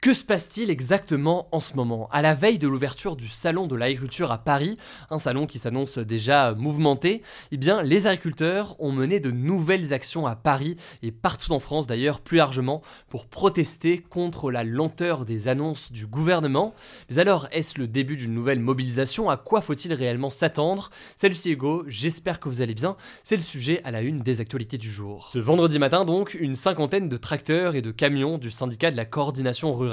Que se passe-t-il exactement en ce moment? À la veille de l'ouverture du salon de l'agriculture à Paris, un salon qui s'annonce déjà mouvementé, eh bien les agriculteurs ont mené de nouvelles actions à Paris et partout en France d'ailleurs plus largement pour protester contre la lenteur des annonces du gouvernement. Mais alors, est-ce le début d'une nouvelle mobilisation? À quoi faut-il réellement s'attendre? Salut c'est Hugo, j'espère que vous allez bien. C'est le sujet à la une des actualités du jour. Ce vendredi matin donc, une cinquantaine de tracteurs et de camions du syndicat de la coordination rurale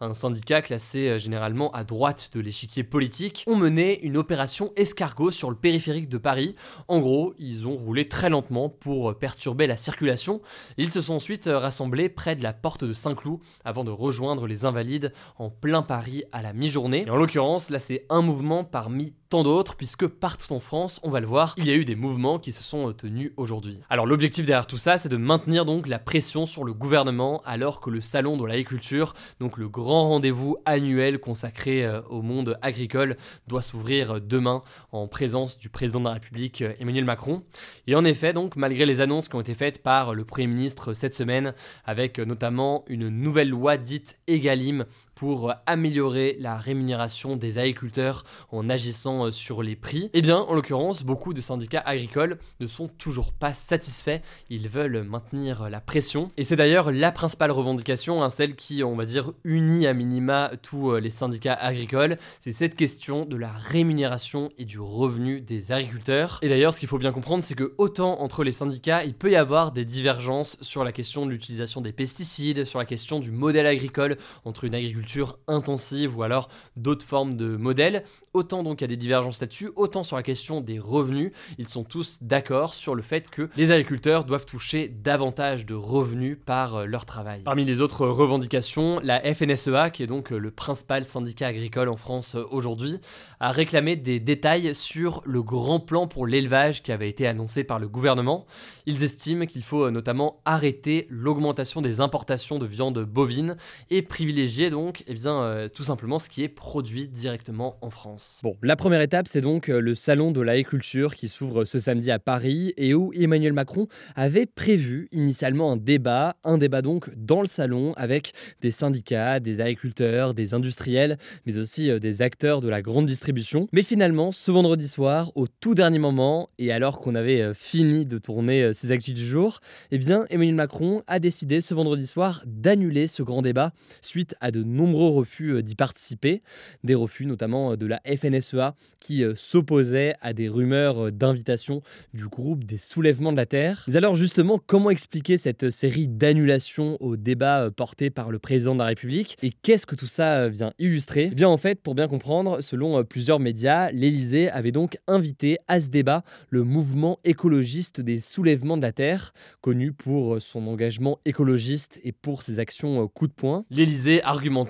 un syndicat classé euh, généralement à droite de l'échiquier politique, ont mené une opération escargot sur le périphérique de Paris. En gros, ils ont roulé très lentement pour euh, perturber la circulation. Ils se sont ensuite euh, rassemblés près de la porte de Saint-Cloud avant de rejoindre les Invalides en plein Paris à la mi-journée. En l'occurrence, là c'est un mouvement parmi tant d'autres, puisque partout en France, on va le voir, il y a eu des mouvements qui se sont tenus aujourd'hui. Alors l'objectif derrière tout ça, c'est de maintenir donc la pression sur le gouvernement alors que le salon de l'agriculture, donc le grand rendez-vous annuel consacré euh, au monde agricole, doit s'ouvrir demain en présence du président de la République euh, Emmanuel Macron. Et en effet, donc malgré les annonces qui ont été faites par le Premier ministre cette semaine, avec notamment une nouvelle loi dite Egalim pour améliorer la rémunération des agriculteurs en agissant euh, sur les prix Eh bien, en l'occurrence, beaucoup de syndicats agricoles ne sont toujours pas satisfaits. Ils veulent maintenir la pression. Et c'est d'ailleurs la principale revendication, hein, celle qui, on va dire, unit à minima tous euh, les syndicats agricoles. C'est cette question de la rémunération et du revenu des agriculteurs. Et d'ailleurs, ce qu'il faut bien comprendre, c'est que autant entre les syndicats, il peut y avoir des divergences sur la question de l'utilisation des pesticides, sur la question du modèle agricole entre une agriculture intensive ou alors d'autres formes de modèles. Autant donc il y a des divergences là-dessus, autant sur la question des revenus, ils sont tous d'accord sur le fait que les agriculteurs doivent toucher davantage de revenus par euh, leur travail. Parmi les autres revendications, la FNSEA, qui est donc euh, le principal syndicat agricole en France euh, aujourd'hui, a réclamé des détails sur le grand plan pour l'élevage qui avait été annoncé par le gouvernement. Ils estiment qu'il faut notamment arrêter l'augmentation des importations de viande bovine et privilégier donc et eh bien, euh, tout simplement ce qui est produit directement en France. Bon, la première étape, c'est donc euh, le salon de l'agriculture qui s'ouvre ce samedi à Paris et où Emmanuel Macron avait prévu initialement un débat, un débat donc dans le salon avec des syndicats, des agriculteurs, des industriels, mais aussi euh, des acteurs de la grande distribution. Mais finalement, ce vendredi soir, au tout dernier moment, et alors qu'on avait fini de tourner ses actus du jour, eh bien, Emmanuel Macron a décidé ce vendredi soir d'annuler ce grand débat suite à de nombreux nombreux refus euh, d'y participer, des refus notamment euh, de la FNSEA qui euh, s'opposait à des rumeurs d'invitation du groupe des soulèvements de la Terre. Mais alors justement, comment expliquer cette série d'annulations au débat porté par le président de la République? Et qu'est-ce que tout ça vient illustrer? Eh bien en fait, pour bien comprendre, selon plusieurs médias, l'Élysée avait donc invité à ce débat le mouvement écologiste des soulèvements de la Terre, connu pour son engagement écologiste et pour ses actions coup de poing. L'Élysée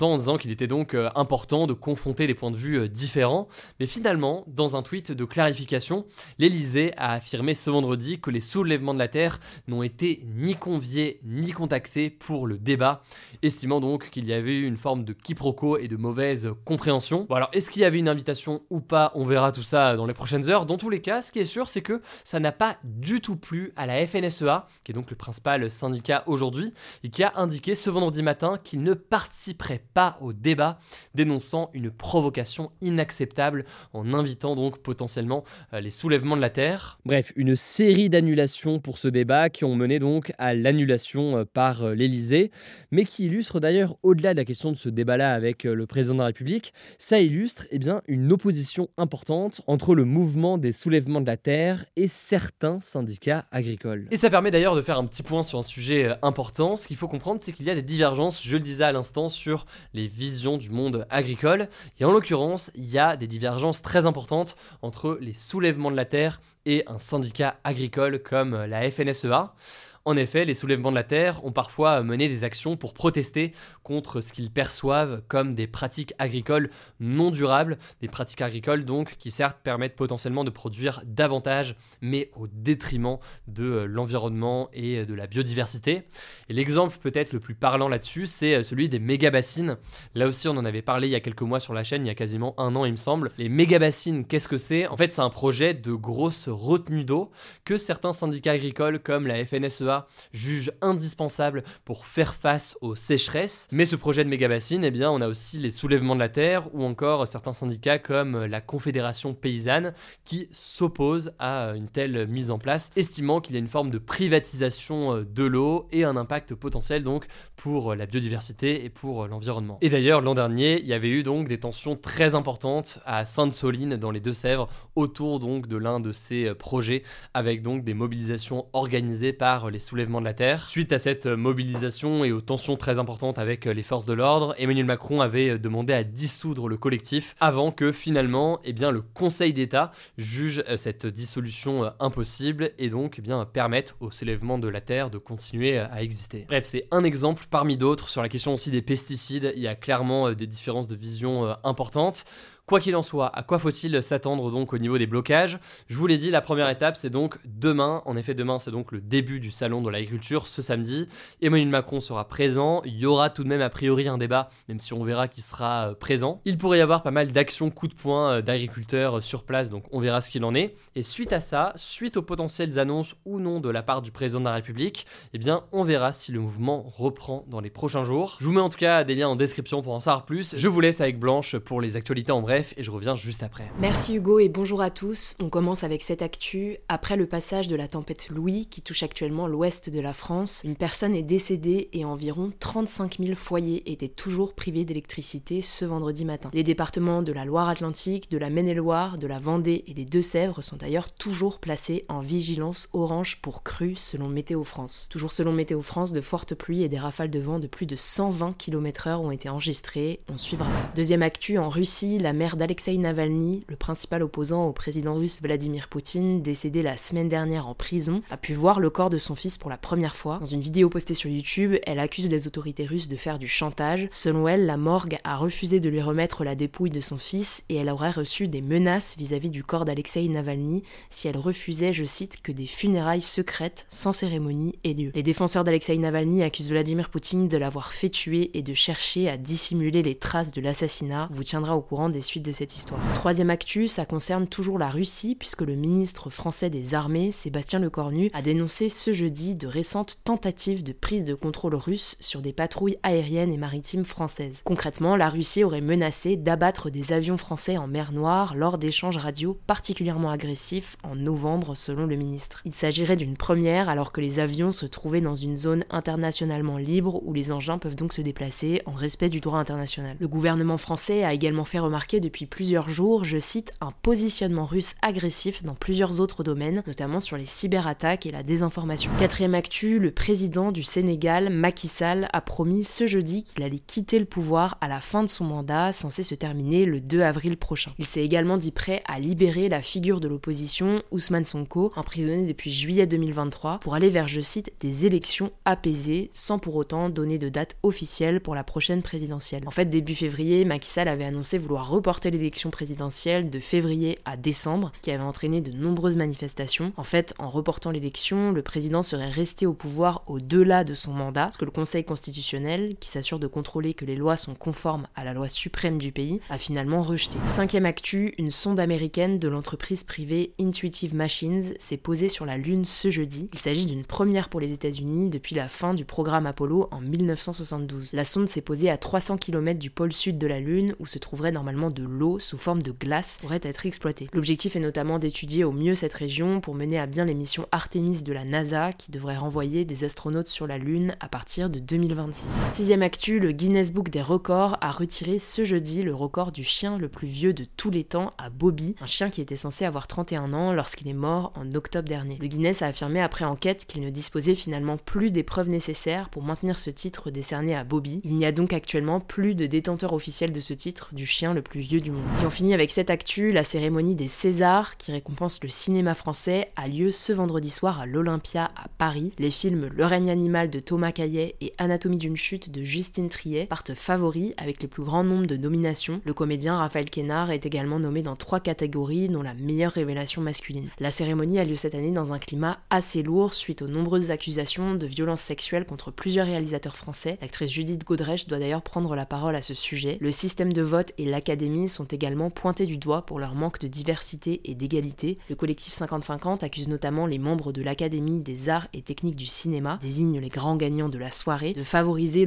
en disant qu'il était donc euh, important de confronter des points de vue euh, différents. Mais finalement, dans un tweet de clarification, l'Elysée a affirmé ce vendredi que les soulèvements de la Terre n'ont été ni conviés ni contactés pour le débat, estimant donc qu'il y avait eu une forme de quiproquo et de mauvaise compréhension. Bon alors, est-ce qu'il y avait une invitation ou pas? On verra tout ça dans les prochaines heures. Dans tous les cas, ce qui est sûr, c'est que ça n'a pas du tout plu à la FNSEA, qui est donc le principal syndicat aujourd'hui, et qui a indiqué ce vendredi matin qu'il ne participerait pas au débat, dénonçant une provocation inacceptable en invitant donc potentiellement euh, les soulèvements de la Terre. Bref, une série d'annulations pour ce débat qui ont mené donc à l'annulation euh, par euh, l'Élysée, mais qui illustre d'ailleurs au-delà de la question de ce débat-là avec le président de la République, ça illustre eh bien, une opposition importante entre le mouvement des soulèvements de la Terre et certains syndicats agricoles. Et ça permet d'ailleurs de faire un petit point sur un sujet important. Ce qu'il faut comprendre, c'est qu'il y a des divergences, je le disais à l'instant, sur les visions du monde agricole. Et en l'occurrence, il y a des divergences très importantes entre les soulèvements de la terre et un syndicat agricole comme la FNSEA. En effet, les soulèvements de la terre ont parfois mené des actions pour protester contre ce qu'ils perçoivent comme des pratiques agricoles non durables, des pratiques agricoles donc qui certes permettent potentiellement de produire davantage, mais au détriment de euh, l'environnement et de la biodiversité. Et l'exemple peut-être le plus parlant là-dessus, c'est euh, celui des méga-bassines. Là aussi, on en avait parlé il y a quelques mois sur la chaîne, il y a quasiment un an il me semble. Les méga-bassines, qu'est-ce que c'est? En fait, c'est un projet de grosse retenue d'eau que certains syndicats agricoles comme la FNSEA juge indispensable pour faire face aux sécheresses. Mais ce projet de méga bassine, eh bien, on a aussi les soulèvements de la terre ou encore certains syndicats comme la Confédération paysanne qui s'opposent à une telle mise en place, estimant qu'il y a une forme de privatisation euh, de l'eau et un impact potentiel donc pour la biodiversité et pour l'environnement. Et d'ailleurs, l'an dernier, il y avait eu donc des tensions très importantes à Sainte-Soline dans les Deux-Sèvres autour donc de l'un de ces euh, projets avec donc des mobilisations organisées par les soulèvements de la terre. Suite à cette mobilisation et aux tensions très importantes avec les forces de l'ordre, Emmanuel Macron avait demandé à dissoudre le collectif avant que finalement eh bien, le Conseil d'État juge cette dissolution impossible et donc eh bien, permette au soulèvement de la terre de continuer à exister. Bref, c'est un exemple parmi d'autres sur la question aussi des pesticides. Il y a clairement des différences de vision importantes. Quoi qu'il en soit, à quoi faut-il s'attendre donc au niveau des blocages? Je vous l'ai dit, la première étape c'est donc demain. En effet, demain c'est donc le début du salon de l'agriculture ce samedi. Emmanuel Macron sera présent. Il y aura tout de même a priori un débat, même si on verra qu'il sera euh, présent. Il pourrait y avoir pas mal d'actions coup de poing euh, d'agriculteurs euh, sur place, donc on verra ce qu'il en est. Et suite à ça, suite aux potentielles annonces ou non de la part du président de la République, eh bien on verra si le mouvement reprend dans les prochains jours. Je vous mets en tout cas des liens en description pour en savoir plus. Je vous laisse avec Blanche pour les actualités en bref et je reviens juste après. Merci Hugo et bonjour à tous. On commence avec cette actu. Après le passage de la tempête Louis qui touche actuellement l'ouest de la France, une personne est décédée et environ 35 000 foyers étaient toujours privés d'électricité ce vendredi matin. Les départements de la Loire-Atlantique, de la Maine-et-Loire, de la Vendée et des Deux-Sèvres sont d'ailleurs toujours placés en vigilance orange pour crue selon Météo France. Toujours selon Météo France, de fortes pluies et des rafales de vent de plus de 120 km/h ont été enregistrées. On suivra ça. Deuxième actu en Russie, la mer d'Alexei Navalny, le principal opposant au président russe Vladimir Poutine, décédé la semaine dernière en prison, a pu voir le corps de son fils pour la première fois. Dans une vidéo postée sur YouTube, elle accuse les autorités russes de faire du chantage. Selon elle, la morgue a refusé de lui remettre la dépouille de son fils et elle aurait reçu des menaces vis-à-vis du corps d'Alexei Navalny si elle refusait, je cite, que des funérailles secrètes, sans cérémonie, aient lieu. Les défenseurs d'Alexei Navalny accusent Vladimir Poutine de l'avoir fait tuer et de chercher à dissimuler les traces de l'assassinat. Vous tiendra au courant des de cette histoire. Troisième actu, ça concerne toujours la Russie, puisque le ministre français des Armées, Sébastien Lecornu, a dénoncé ce jeudi de récentes tentatives de prise de contrôle russe sur des patrouilles aériennes et maritimes françaises. Concrètement, la Russie aurait menacé d'abattre des avions français en mer Noire lors d'échanges radio particulièrement agressifs en novembre, selon le ministre. Il s'agirait d'une première alors que les avions se trouvaient dans une zone internationalement libre où les engins peuvent donc se déplacer en respect du droit international. Le gouvernement français a également fait remarquer depuis plusieurs jours, je cite, un positionnement russe agressif dans plusieurs autres domaines, notamment sur les cyberattaques et la désinformation. Quatrième actu, le président du Sénégal, Macky Sall, a promis ce jeudi qu'il allait quitter le pouvoir à la fin de son mandat, censé se terminer le 2 avril prochain. Il s'est également dit prêt à libérer la figure de l'opposition, Ousmane Sonko, emprisonné depuis juillet 2023, pour aller vers, je cite, des élections apaisées, sans pour autant donner de date officielle pour la prochaine présidentielle. En fait, début février, Macky Sall avait annoncé vouloir reporter l'élection présidentielle de février à décembre, ce qui avait entraîné de nombreuses manifestations. En fait, en reportant l'élection, le président serait resté au pouvoir au-delà de son mandat, ce que le Conseil constitutionnel, qui s'assure de contrôler que les lois sont conformes à la loi suprême du pays, a finalement rejeté. Cinquième actu, une sonde américaine de l'entreprise privée Intuitive Machines s'est posée sur la Lune ce jeudi. Il s'agit d'une première pour les États-Unis depuis la fin du programme Apollo en 1972. La sonde s'est posée à 300 km du pôle sud de la Lune, où se trouveraient normalement de l'eau sous forme de glace pourrait être exploitée. L'objectif est notamment d'étudier au mieux cette région pour mener à bien les missions Artemis de la NASA qui devrait renvoyer des astronautes sur la Lune à partir de 2026. Sixième actu, le Guinness Book des records a retiré ce jeudi le record du chien le plus vieux de tous les temps à Bobby, un chien qui était censé avoir 31 ans lorsqu'il est mort en octobre dernier. Le Guinness a affirmé après enquête qu'il ne disposait finalement plus des preuves nécessaires pour maintenir ce titre décerné à Bobby. Il n'y a donc actuellement plus de détenteur officiel de ce titre du chien le plus vieux du monde. Et on finit avec cette actu, la cérémonie des Césars qui récompense le cinéma français a lieu ce vendredi soir à l'Olympia à Paris. Les films Le règne animal de Thomas Caillet et Anatomie d'une chute de Justine Triet partent favoris avec les plus grands nombres de nominations. Le comédien Raphaël Quénard est également nommé dans trois catégories, dont la meilleure révélation masculine. La cérémonie a lieu cette année dans un climat assez lourd suite aux nombreuses accusations de violences sexuelles contre plusieurs réalisateurs français. L'actrice Judith Godrèche doit d'ailleurs prendre la parole à ce sujet. Le système de vote et l'académie sont également pointés du doigt pour leur manque de diversité et d'égalité. Le collectif 50-50 accuse notamment les membres de l'Académie des arts et techniques du cinéma, désigne les grands gagnants de la soirée, de favoriser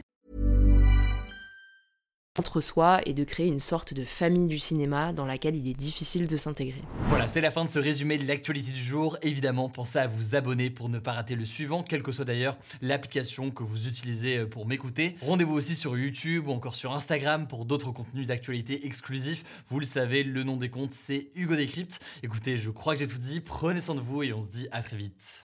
Entre soi et de créer une sorte de famille du cinéma dans laquelle il est difficile de s'intégrer. Voilà, c'est la fin de ce résumé de l'actualité du jour. Évidemment, pensez à vous abonner pour ne pas rater le suivant, quelle que soit d'ailleurs l'application que vous utilisez euh, pour m'écouter. Rendez-vous aussi sur YouTube ou encore sur Instagram pour d'autres contenus d'actualité exclusifs. Vous le savez, le nom des comptes, c'est Hugo Décrypte. Écoutez, je crois que j'ai tout dit. Prenez soin de vous et on se dit à très vite.